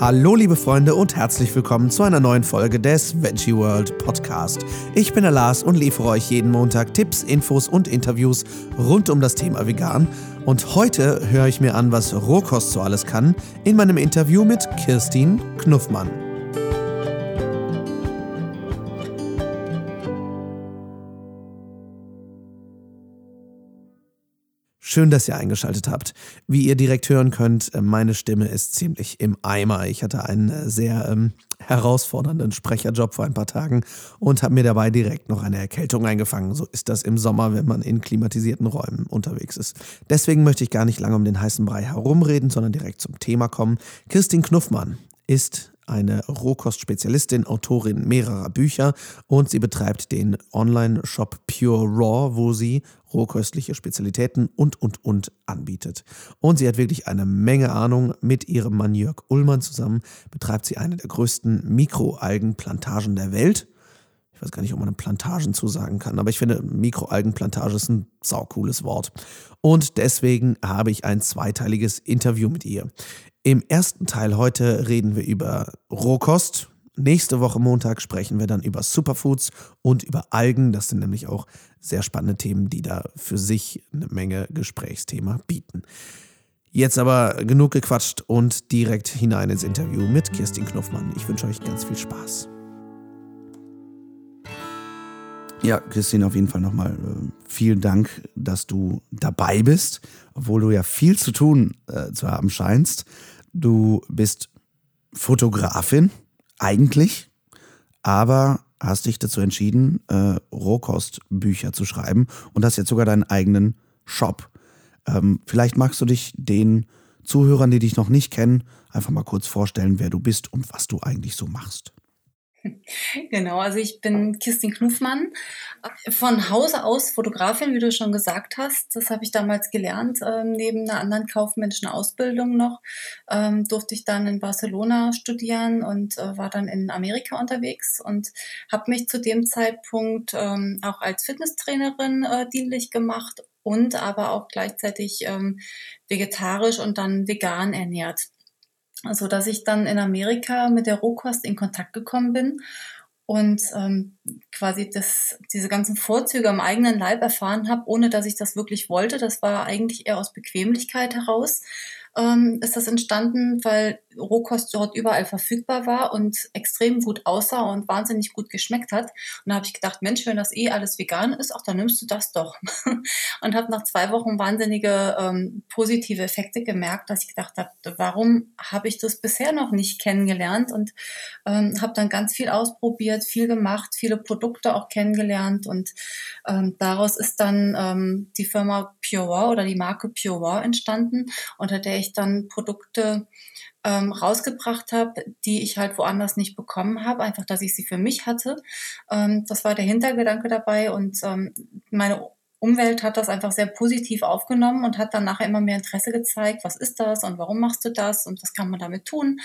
Hallo liebe Freunde und herzlich willkommen zu einer neuen Folge des Veggie World Podcast. Ich bin der Lars und liefere euch jeden Montag Tipps, Infos und Interviews rund um das Thema Vegan. Und heute höre ich mir an, was Rohkost so alles kann, in meinem Interview mit Kirstin Knuffmann. Schön, dass ihr eingeschaltet habt. Wie ihr direkt hören könnt, äh, meine Stimme ist ziemlich im Eimer. Ich hatte einen äh, sehr ähm, herausfordernden Sprecherjob vor ein paar Tagen und habe mir dabei direkt noch eine Erkältung eingefangen. So ist das im Sommer, wenn man in klimatisierten Räumen unterwegs ist. Deswegen möchte ich gar nicht lange um den heißen Brei herumreden, sondern direkt zum Thema kommen. Kirstin Knuffmann ist eine Rohkost-Spezialistin, Autorin mehrerer Bücher und sie betreibt den Online-Shop Pure Raw, wo sie rohköstliche Spezialitäten und, und, und anbietet. Und sie hat wirklich eine Menge Ahnung. Mit ihrem Mann Jörg Ullmann zusammen betreibt sie eine der größten Mikroalgenplantagen der Welt. Ich weiß gar nicht, ob man Plantagen zusagen kann, aber ich finde, Mikroalgenplantage ist ein saucooles Wort. Und deswegen habe ich ein zweiteiliges Interview mit ihr. Im ersten Teil heute reden wir über Rohkost. Nächste Woche Montag sprechen wir dann über Superfoods und über Algen. Das sind nämlich auch sehr spannende Themen, die da für sich eine Menge Gesprächsthema bieten. Jetzt aber genug gequatscht und direkt hinein ins Interview mit Kirstin Knuffmann. Ich wünsche euch ganz viel Spaß. Ja, Christine, auf jeden Fall nochmal äh, vielen Dank, dass du dabei bist, obwohl du ja viel zu tun äh, zu haben scheinst. Du bist Fotografin, eigentlich, aber hast dich dazu entschieden, äh, Rohkostbücher zu schreiben und hast jetzt sogar deinen eigenen Shop. Ähm, vielleicht magst du dich den Zuhörern, die dich noch nicht kennen, einfach mal kurz vorstellen, wer du bist und was du eigentlich so machst. Genau, also ich bin Kirstin Knuffmann, von Hause aus Fotografin, wie du schon gesagt hast. Das habe ich damals gelernt, ähm, neben einer anderen kaufmännischen Ausbildung noch. Ähm, durfte ich dann in Barcelona studieren und äh, war dann in Amerika unterwegs und habe mich zu dem Zeitpunkt ähm, auch als Fitnesstrainerin äh, dienlich gemacht und aber auch gleichzeitig vegetarisch und dann vegan ernährt so dass ich dann in Amerika mit der Rohkost in Kontakt gekommen bin und ähm, quasi das, diese ganzen Vorzüge am eigenen Leib erfahren habe, ohne dass ich das wirklich wollte. Das war eigentlich eher aus Bequemlichkeit heraus ähm, ist das entstanden, weil Rohkost dort überall verfügbar war und extrem gut aussah und wahnsinnig gut geschmeckt hat. Und da habe ich gedacht, Mensch, wenn das eh alles vegan ist, auch dann nimmst du das doch. und habe nach zwei Wochen wahnsinnige ähm, positive Effekte gemerkt, dass ich gedacht habe, warum habe ich das bisher noch nicht kennengelernt? Und ähm, habe dann ganz viel ausprobiert, viel gemacht, viele Produkte auch kennengelernt und ähm, daraus ist dann ähm, die Firma Pure oder die Marke Pure entstanden, unter der ich dann Produkte ähm, rausgebracht habe, die ich halt woanders nicht bekommen habe, einfach, dass ich sie für mich hatte. Ähm, das war der Hintergedanke dabei und ähm, meine Umwelt hat das einfach sehr positiv aufgenommen und hat dann nachher immer mehr Interesse gezeigt, was ist das und warum machst du das und was kann man damit tun.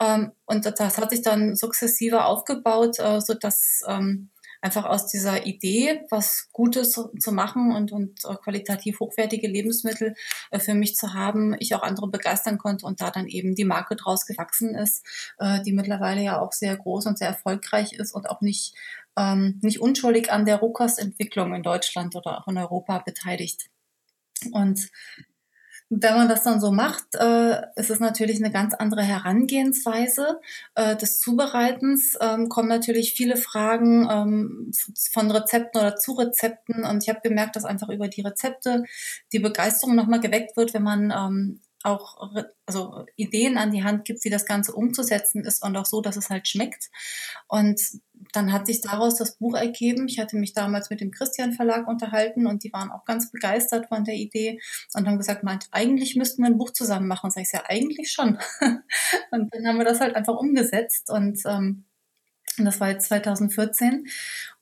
Ähm, und das hat sich dann sukzessive aufgebaut, äh, so dass ähm, einfach aus dieser Idee, was Gutes zu machen und, und qualitativ hochwertige Lebensmittel äh, für mich zu haben, ich auch andere begeistern konnte und da dann eben die Marke draus gewachsen ist, äh, die mittlerweile ja auch sehr groß und sehr erfolgreich ist und auch nicht, ähm, nicht unschuldig an der Rohkostentwicklung in Deutschland oder auch in Europa beteiligt. Und wenn man das dann so macht, äh, ist es natürlich eine ganz andere Herangehensweise äh, des Zubereitens. Ähm, kommen natürlich viele Fragen ähm, von Rezepten oder zu Rezepten. Und ich habe gemerkt, dass einfach über die Rezepte die Begeisterung nochmal geweckt wird, wenn man ähm, auch also Ideen an die Hand gibt, wie das Ganze umzusetzen ist und auch so, dass es halt schmeckt. Und dann hat sich daraus das Buch ergeben. Ich hatte mich damals mit dem Christian Verlag unterhalten und die waren auch ganz begeistert von der Idee und haben gesagt, meint, eigentlich müssten wir ein Buch zusammen machen. Und sag ich, ja, eigentlich schon. und dann haben wir das halt einfach umgesetzt und ähm, das war jetzt 2014.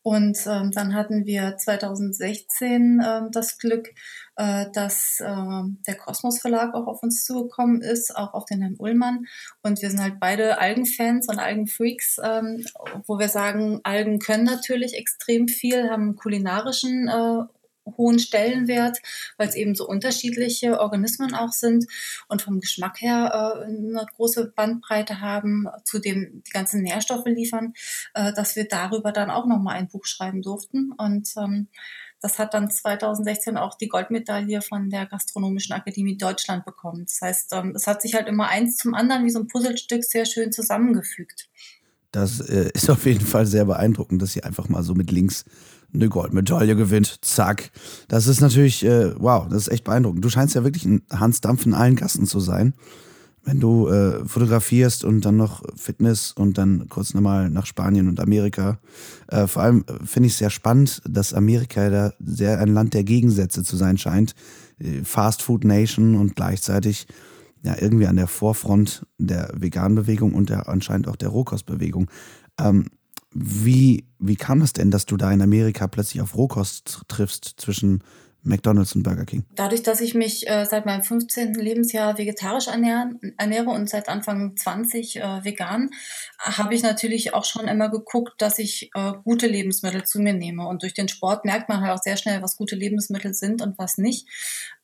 Und ähm, dann hatten wir 2016 ähm, das Glück, äh, dass äh, der Kosmos Verlag auch auf uns zugekommen ist, auch auf den Herrn Ullmann. Und wir sind halt beide Algenfans und Algenfreaks, ähm, wo wir sagen, Algen können natürlich extrem viel, haben kulinarischen äh, hohen Stellenwert, weil es eben so unterschiedliche Organismen auch sind und vom Geschmack her äh, eine große Bandbreite haben, zudem die ganzen Nährstoffe liefern, äh, dass wir darüber dann auch nochmal ein Buch schreiben durften. Und ähm, das hat dann 2016 auch die Goldmedaille von der Gastronomischen Akademie Deutschland bekommen. Das heißt, ähm, es hat sich halt immer eins zum anderen wie so ein Puzzlestück sehr schön zusammengefügt. Das äh, ist auf jeden Fall sehr beeindruckend, dass sie einfach mal so mit links eine Goldmedaille gewinnt. Zack. Das ist natürlich, äh, wow, das ist echt beeindruckend. Du scheinst ja wirklich ein Hans Dampf in allen Gassen zu sein. Wenn du äh, fotografierst und dann noch Fitness und dann kurz nochmal nach Spanien und Amerika. Äh, vor allem äh, finde ich es sehr spannend, dass Amerika da sehr ein Land der Gegensätze zu sein scheint. Äh, Fast Food Nation und gleichzeitig ja irgendwie an der Vorfront der Veganbewegung und der, anscheinend auch der Rohkostbewegung. Ähm, wie, wie kam es denn, dass du da in Amerika plötzlich auf Rohkost triffst zwischen McDonald's und Burger King? Dadurch, dass ich mich äh, seit meinem 15. Lebensjahr vegetarisch ernähren, ernähre und seit Anfang 20 äh, vegan, habe ich natürlich auch schon immer geguckt, dass ich äh, gute Lebensmittel zu mir nehme. Und durch den Sport merkt man halt auch sehr schnell, was gute Lebensmittel sind und was nicht.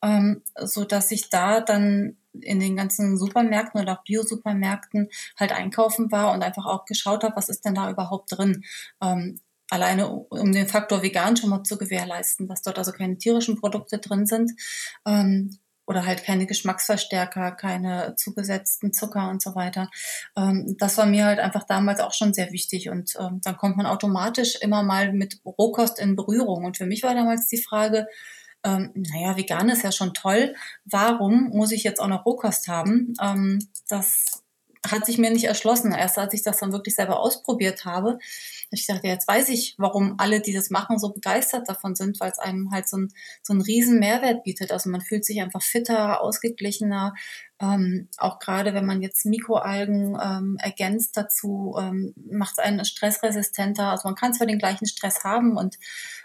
Ähm, so dass ich da dann in den ganzen Supermärkten oder auch Bio-Supermärkten halt einkaufen war und einfach auch geschaut habe, was ist denn da überhaupt drin. Ähm, alleine um den Faktor vegan schon mal zu gewährleisten, dass dort also keine tierischen Produkte drin sind ähm, oder halt keine Geschmacksverstärker, keine zugesetzten Zucker und so weiter. Ähm, das war mir halt einfach damals auch schon sehr wichtig und ähm, dann kommt man automatisch immer mal mit Rohkost in Berührung. Und für mich war damals die Frage, ähm, naja, vegan ist ja schon toll. Warum muss ich jetzt auch noch Rohkost haben? Ähm, das hat sich mir nicht erschlossen. Erst als ich das dann wirklich selber ausprobiert habe, ich dachte, jetzt weiß ich, warum alle, die das machen, so begeistert davon sind, weil es einem halt so, ein, so einen riesen Mehrwert bietet. Also man fühlt sich einfach fitter, ausgeglichener. Ähm, auch gerade wenn man jetzt Mikroalgen ähm, ergänzt dazu, ähm, macht es einen stressresistenter. Also man kann zwar den gleichen Stress haben und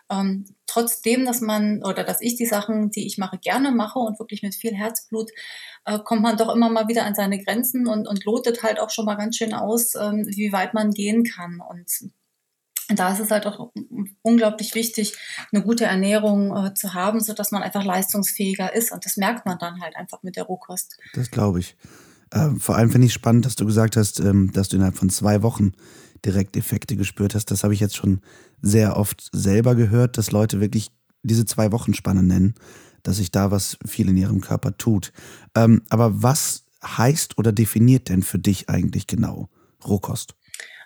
ähm, trotzdem, dass man oder dass ich die Sachen, die ich mache, gerne mache und wirklich mit viel Herzblut, äh, kommt man doch immer mal wieder an seine Grenzen und, und lotet halt auch schon mal ganz schön aus, ähm, wie weit man gehen kann. Und da ist es halt auch unglaublich wichtig, eine gute Ernährung äh, zu haben, so dass man einfach leistungsfähiger ist. Und das merkt man dann halt einfach mit der Rohkost. Das glaube ich. Ähm, vor allem finde ich spannend, dass du gesagt hast, ähm, dass du innerhalb von zwei Wochen direkt Effekte gespürt hast. Das habe ich jetzt schon sehr oft selber gehört, dass Leute wirklich diese zwei Wochen Spanne nennen, dass sich da was viel in ihrem Körper tut. Ähm, aber was heißt oder definiert denn für dich eigentlich genau Rohkost?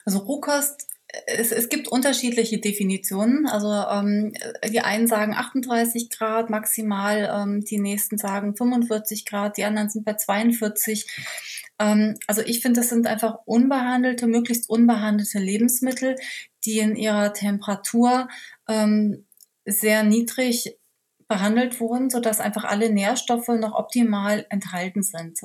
Also Rohkost es, es gibt unterschiedliche Definitionen. Also ähm, die einen sagen 38 Grad maximal, ähm, die nächsten sagen 45 Grad, die anderen sind bei 42. Ähm, also ich finde, das sind einfach unbehandelte, möglichst unbehandelte Lebensmittel, die in ihrer Temperatur ähm, sehr niedrig behandelt wurden, sodass einfach alle Nährstoffe noch optimal enthalten sind.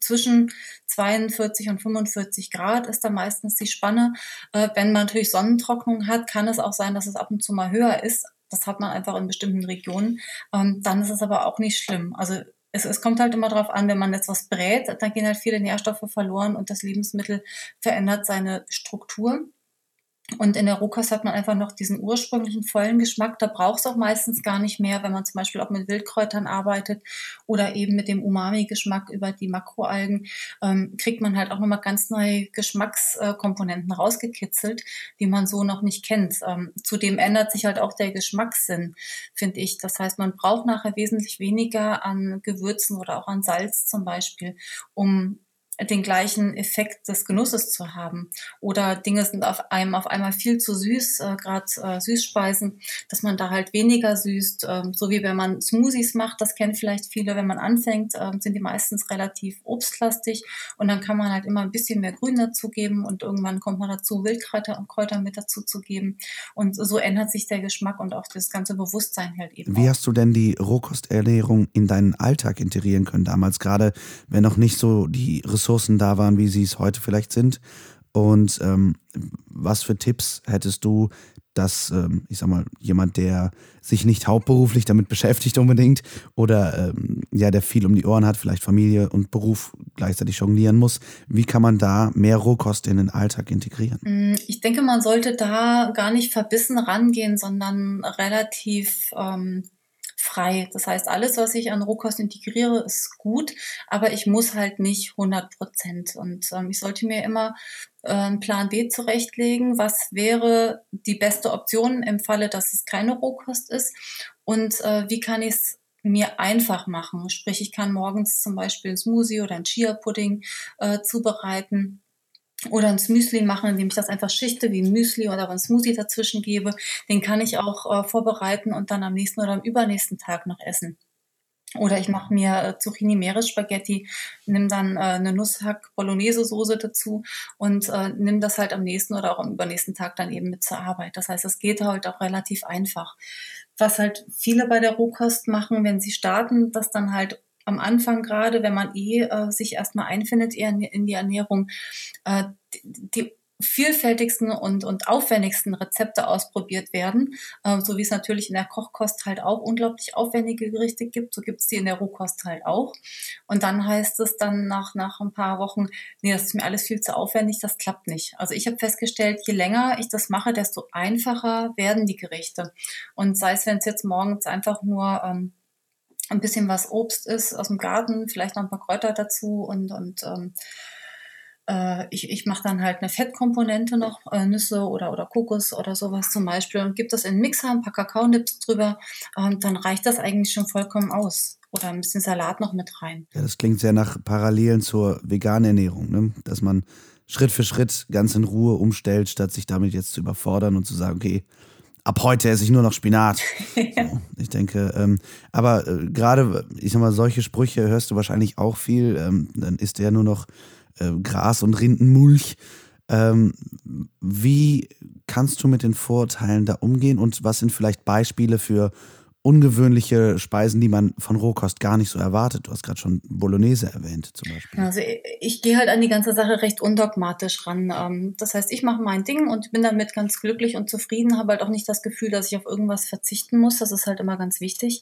zwischen 42 und 45 Grad ist da meistens die Spanne. Äh, wenn man natürlich Sonnentrocknung hat, kann es auch sein, dass es ab und zu mal höher ist. Das hat man einfach in bestimmten Regionen. Ähm, dann ist es aber auch nicht schlimm. Also es, es kommt halt immer darauf an, wenn man jetzt was brät, dann gehen halt viele Nährstoffe verloren und das Lebensmittel verändert seine Struktur. Und in der Rohkost hat man einfach noch diesen ursprünglichen vollen Geschmack. Da braucht es auch meistens gar nicht mehr, wenn man zum Beispiel auch mit Wildkräutern arbeitet oder eben mit dem Umami-Geschmack über die Makroalgen, ähm, kriegt man halt auch nochmal ganz neue Geschmackskomponenten rausgekitzelt, die man so noch nicht kennt. Ähm, zudem ändert sich halt auch der Geschmackssinn, finde ich. Das heißt, man braucht nachher wesentlich weniger an Gewürzen oder auch an Salz zum Beispiel, um den gleichen Effekt des Genusses zu haben. Oder Dinge sind auf einem auf einmal viel zu süß, äh, gerade äh, Süßspeisen, dass man da halt weniger süßt. Äh, so wie wenn man Smoothies macht, das kennen vielleicht viele, wenn man anfängt, äh, sind die meistens relativ obstlastig und dann kann man halt immer ein bisschen mehr Grün dazugeben und irgendwann kommt man dazu, Wildkräuter und Kräuter mit dazu zu geben. Und so ändert sich der Geschmack und auch das ganze Bewusstsein halt eben. Wie auch. hast du denn die Rohkosternährung in deinen Alltag integrieren können damals, gerade wenn noch nicht so die Ressourcen Ressourcen da waren, wie sie es heute vielleicht sind. Und ähm, was für Tipps hättest du, dass, ähm, ich sag mal, jemand, der sich nicht hauptberuflich damit beschäftigt unbedingt oder ähm, ja, der viel um die Ohren hat, vielleicht Familie und Beruf gleichzeitig jonglieren muss, wie kann man da mehr Rohkost in den Alltag integrieren? Mm, ich denke, man sollte da gar nicht verbissen rangehen, sondern relativ ähm, frei. Das heißt, alles, was ich an Rohkost integriere, ist gut, aber ich muss halt nicht 100 Prozent. Und ähm, ich sollte mir immer äh, einen Plan B zurechtlegen. Was wäre die beste Option im Falle, dass es keine Rohkost ist? Und äh, wie kann ich es mir einfach machen? Sprich, ich kann morgens zum Beispiel ein Smoothie oder ein Chia-Pudding äh, zubereiten oder ein Müsli machen, indem ich das einfach schichte wie ein Müsli oder ein Smoothie dazwischen gebe. Den kann ich auch äh, vorbereiten und dann am nächsten oder am übernächsten Tag noch essen. Oder ich mache mir äh, Zucchini Meeresspaghetti, nimm dann äh, eine Nusshack Bolognese Soße dazu und äh, nimm das halt am nächsten oder auch am übernächsten Tag dann eben mit zur Arbeit. Das heißt, es geht halt auch relativ einfach. Was halt viele bei der Rohkost machen, wenn sie starten, das dann halt am Anfang gerade, wenn man eh äh, sich erstmal einfindet in, in die Ernährung, äh, die, die vielfältigsten und, und aufwendigsten Rezepte ausprobiert werden, äh, so wie es natürlich in der Kochkost halt auch unglaublich aufwendige Gerichte gibt, so gibt es die in der Rohkost halt auch. Und dann heißt es dann nach, nach ein paar Wochen, nee, das ist mir alles viel zu aufwendig, das klappt nicht. Also ich habe festgestellt, je länger ich das mache, desto einfacher werden die Gerichte. Und sei es, wenn es jetzt morgens einfach nur ähm, ein bisschen was Obst ist aus dem Garten, vielleicht noch ein paar Kräuter dazu und, und ähm, äh, ich, ich mache dann halt eine Fettkomponente noch, äh, Nüsse oder, oder Kokos oder sowas zum Beispiel und gebe das in den Mixer, ein paar Kakaonips drüber und dann reicht das eigentlich schon vollkommen aus. Oder ein bisschen Salat noch mit rein. Ja, das klingt sehr nach Parallelen zur veganen Ernährung, ne? dass man Schritt für Schritt ganz in Ruhe umstellt, statt sich damit jetzt zu überfordern und zu sagen, okay, ab heute esse ich nur noch Spinat. so, ich denke, ähm, aber äh, gerade, ich sag mal, solche Sprüche hörst du wahrscheinlich auch viel. Ähm, dann isst du ja nur noch äh, Gras und Rindenmulch. Ähm, wie kannst du mit den Vorurteilen da umgehen und was sind vielleicht Beispiele für ungewöhnliche Speisen, die man von Rohkost gar nicht so erwartet. Du hast gerade schon Bolognese erwähnt zum Beispiel. Also ich, ich gehe halt an die ganze Sache recht undogmatisch ran. Ähm, das heißt, ich mache mein Ding und bin damit ganz glücklich und zufrieden, habe halt auch nicht das Gefühl, dass ich auf irgendwas verzichten muss. Das ist halt immer ganz wichtig.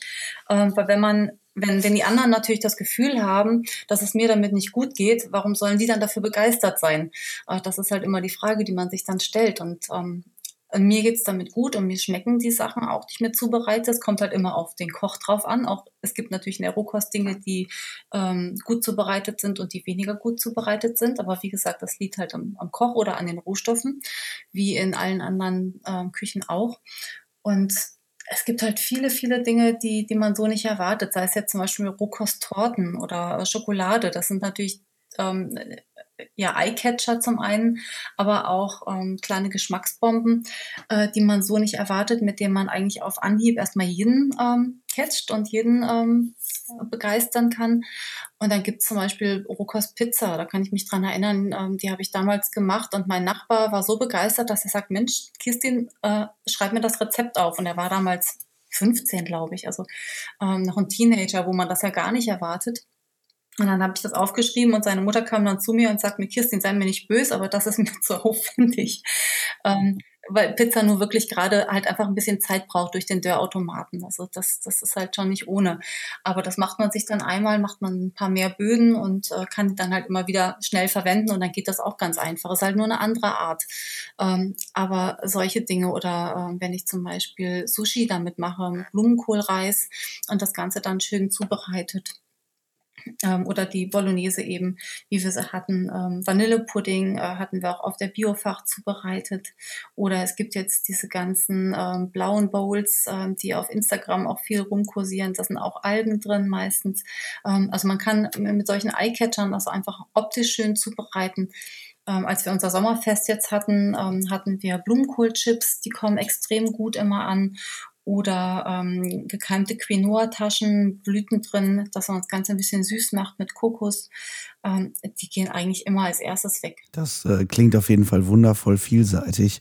Ähm, weil wenn man wenn, wenn die anderen natürlich das Gefühl haben, dass es mir damit nicht gut geht, warum sollen die dann dafür begeistert sein? Das ist halt immer die Frage, die man sich dann stellt. Und ähm, mir geht's damit gut und mir schmecken die Sachen auch, die ich mir zubereite. Es kommt halt immer auf den Koch drauf an. Auch es gibt natürlich in der Rohkost Dinge, die ähm, gut zubereitet sind und die weniger gut zubereitet sind. Aber wie gesagt, das liegt halt am, am Koch oder an den Rohstoffen, wie in allen anderen ähm, Küchen auch. Und es gibt halt viele, viele Dinge, die, die man so nicht erwartet. Sei es jetzt zum Beispiel Rohkosttorten oder Schokolade. Das sind natürlich ähm, ja, Eyecatcher zum einen, aber auch ähm, kleine Geschmacksbomben, äh, die man so nicht erwartet, mit denen man eigentlich auf Anhieb erstmal jeden ähm, catcht und jeden ähm, begeistern kann. Und dann gibt es zum Beispiel Rohkost Pizza, da kann ich mich dran erinnern, ähm, die habe ich damals gemacht und mein Nachbar war so begeistert, dass er sagt, Mensch, Kirstin, äh, schreib mir das Rezept auf. Und er war damals 15, glaube ich, also ähm, noch ein Teenager, wo man das ja gar nicht erwartet. Und dann habe ich das aufgeschrieben und seine Mutter kam dann zu mir und sagt mir, Kirstin, sei mir nicht böse, aber das ist mir zu aufwendig. Ähm, weil Pizza nur wirklich gerade halt einfach ein bisschen Zeit braucht durch den Dörrautomaten. Also das, das ist halt schon nicht ohne. Aber das macht man sich dann einmal, macht man ein paar mehr Böden und äh, kann die dann halt immer wieder schnell verwenden und dann geht das auch ganz einfach. Ist halt nur eine andere Art. Ähm, aber solche Dinge oder äh, wenn ich zum Beispiel Sushi damit mache, Blumenkohlreis und das Ganze dann schön zubereitet ähm, oder die Bolognese eben, wie wir sie hatten. Ähm, Vanillepudding äh, hatten wir auch auf der Biofach zubereitet. Oder es gibt jetzt diese ganzen ähm, blauen Bowls, ähm, die auf Instagram auch viel rumkursieren. Da sind auch Algen drin meistens. Ähm, also man kann mit solchen Eyecatchern das einfach optisch schön zubereiten. Ähm, als wir unser Sommerfest jetzt hatten, ähm, hatten wir Blumenkohlchips, die kommen extrem gut immer an oder ähm, gekeimte Quinoa-Taschen, Blüten drin, dass man das Ganze ein bisschen süß macht mit Kokos. Ähm, die gehen eigentlich immer als erstes weg. Das äh, klingt auf jeden Fall wundervoll vielseitig.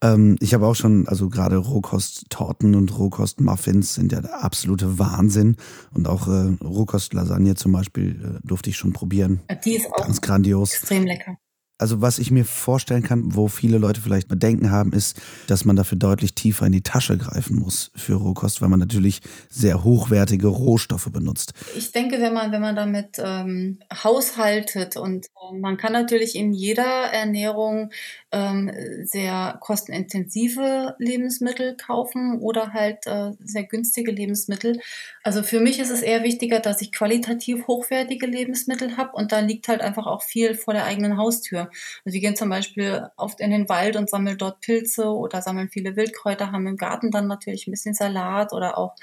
Ähm, ich habe auch schon, also gerade Rohkost-Torten und Rohkost-Muffins sind ja der absolute Wahnsinn. Und auch äh, Rohkost-Lasagne zum Beispiel äh, durfte ich schon probieren. Die ist auch ganz grandios. Extrem lecker. Also was ich mir vorstellen kann, wo viele Leute vielleicht Bedenken haben, ist, dass man dafür deutlich tiefer in die Tasche greifen muss für Rohkost, weil man natürlich sehr hochwertige Rohstoffe benutzt. Ich denke, wenn man, wenn man damit ähm, haushaltet und äh, man kann natürlich in jeder Ernährung ähm, sehr kostenintensive Lebensmittel kaufen oder halt äh, sehr günstige Lebensmittel. Also für mich ist es eher wichtiger, dass ich qualitativ hochwertige Lebensmittel habe und da liegt halt einfach auch viel vor der eigenen Haustür. Also wir gehen zum Beispiel oft in den Wald und sammeln dort Pilze oder sammeln viele Wildkräuter, haben im Garten dann natürlich ein bisschen Salat oder auch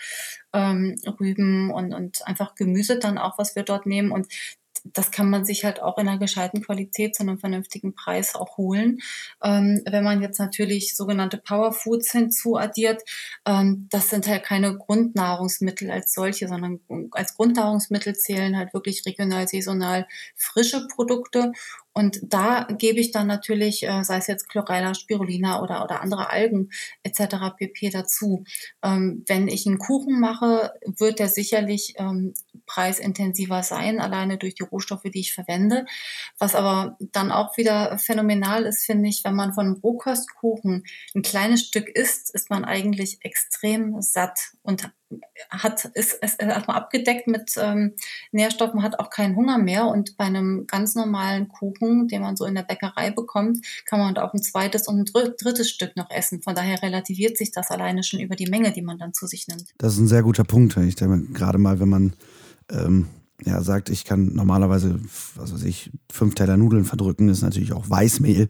ähm, Rüben und, und einfach Gemüse dann auch, was wir dort nehmen. Und das kann man sich halt auch in einer gescheiten Qualität zu einem vernünftigen Preis auch holen. Ähm, wenn man jetzt natürlich sogenannte Powerfoods hinzuaddiert, ähm, das sind halt keine Grundnahrungsmittel als solche, sondern als Grundnahrungsmittel zählen halt wirklich regional, saisonal frische Produkte und da gebe ich dann natürlich, äh, sei es jetzt Chlorella, Spirulina oder, oder andere Algen etc. pp. dazu. Ähm, wenn ich einen Kuchen mache, wird der sicherlich ähm, preisintensiver sein, alleine durch die Rohstoffe, die ich verwende. Was aber dann auch wieder phänomenal ist, finde ich, wenn man von einem Rohkostkuchen ein kleines Stück isst, ist man eigentlich extrem satt und hat, ist, ist erstmal abgedeckt mit ähm, Nährstoffen, hat auch keinen Hunger mehr. Und bei einem ganz normalen Kuchen, den man so in der Bäckerei bekommt, kann man auch ein zweites und ein drittes Stück noch essen. Von daher relativiert sich das alleine schon über die Menge, die man dann zu sich nimmt. Das ist ein sehr guter Punkt. Ich denke, gerade mal, wenn man ähm, ja, sagt, ich kann normalerweise, was weiß ich, fünf Teller Nudeln verdrücken, ist natürlich auch Weißmehl.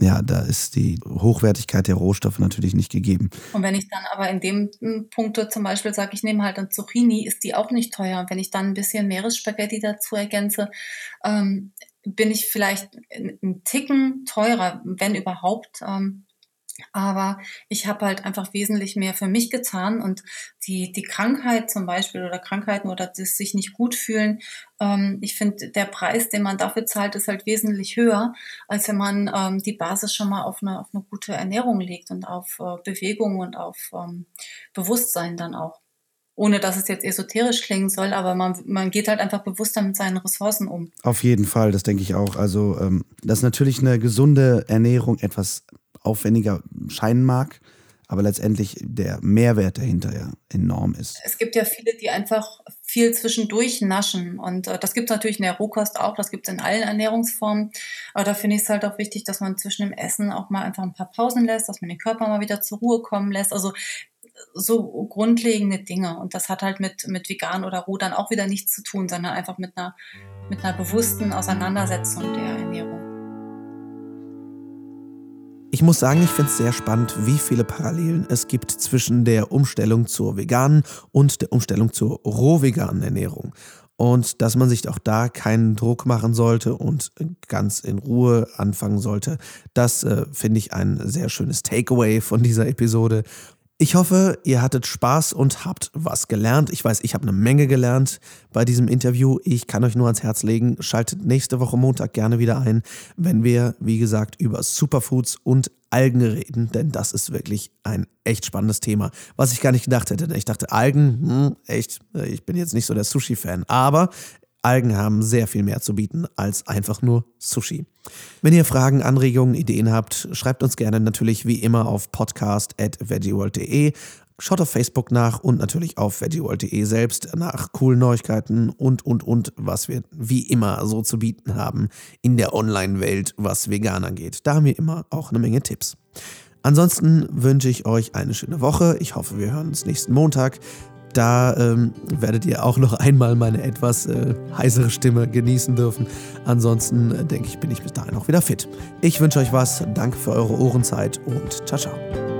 Ja, da ist die Hochwertigkeit der Rohstoffe natürlich nicht gegeben. Und wenn ich dann aber in dem hm, Punkt zum Beispiel sage, ich nehme halt eine Zucchini, ist die auch nicht teuer. Und wenn ich dann ein bisschen Meeresspaghetti dazu ergänze, ähm, bin ich vielleicht einen Ticken teurer, wenn überhaupt. Ähm, aber ich habe halt einfach wesentlich mehr für mich getan und die, die Krankheit zum Beispiel oder Krankheiten oder das sich nicht gut fühlen, ähm, ich finde, der Preis, den man dafür zahlt, ist halt wesentlich höher, als wenn man ähm, die Basis schon mal auf eine, auf eine gute Ernährung legt und auf äh, Bewegung und auf ähm, Bewusstsein dann auch ohne dass es jetzt esoterisch klingen soll, aber man, man geht halt einfach bewusster mit seinen Ressourcen um. Auf jeden Fall, das denke ich auch. Also, ähm, dass natürlich eine gesunde Ernährung etwas aufwendiger scheinen mag, aber letztendlich der Mehrwert dahinter ja enorm ist. Es gibt ja viele, die einfach viel zwischendurch naschen und äh, das gibt es natürlich in der Rohkost auch, das gibt es in allen Ernährungsformen, aber da finde ich es halt auch wichtig, dass man zwischen dem Essen auch mal einfach ein paar Pausen lässt, dass man den Körper mal wieder zur Ruhe kommen lässt, also so grundlegende Dinge und das hat halt mit, mit vegan oder roh dann auch wieder nichts zu tun, sondern einfach mit einer, mit einer bewussten Auseinandersetzung der Ernährung. Ich muss sagen, ich finde es sehr spannend, wie viele Parallelen es gibt zwischen der Umstellung zur veganen und der Umstellung zur rohveganen Ernährung. Und dass man sich auch da keinen Druck machen sollte und ganz in Ruhe anfangen sollte, das äh, finde ich ein sehr schönes Takeaway von dieser Episode. Ich hoffe, ihr hattet Spaß und habt was gelernt. Ich weiß, ich habe eine Menge gelernt bei diesem Interview. Ich kann euch nur ans Herz legen, schaltet nächste Woche Montag gerne wieder ein, wenn wir, wie gesagt, über Superfoods und Algen reden, denn das ist wirklich ein echt spannendes Thema, was ich gar nicht gedacht hätte. Ich dachte, Algen, hm, echt, ich bin jetzt nicht so der Sushi-Fan, aber Algen haben sehr viel mehr zu bieten als einfach nur Sushi. Wenn ihr Fragen, Anregungen, Ideen habt, schreibt uns gerne natürlich wie immer auf podcast.veggieworld.de. Schaut auf Facebook nach und natürlich auf veggieworld.de selbst nach coolen Neuigkeiten und, und, und, was wir wie immer so zu bieten haben in der Online-Welt, was vegan angeht. Da haben wir immer auch eine Menge Tipps. Ansonsten wünsche ich euch eine schöne Woche. Ich hoffe, wir hören uns nächsten Montag. Da ähm, werdet ihr auch noch einmal meine etwas äh, heisere Stimme genießen dürfen. Ansonsten äh, denke ich, bin ich bis dahin auch wieder fit. Ich wünsche euch was. Danke für eure Ohrenzeit und ciao, ciao.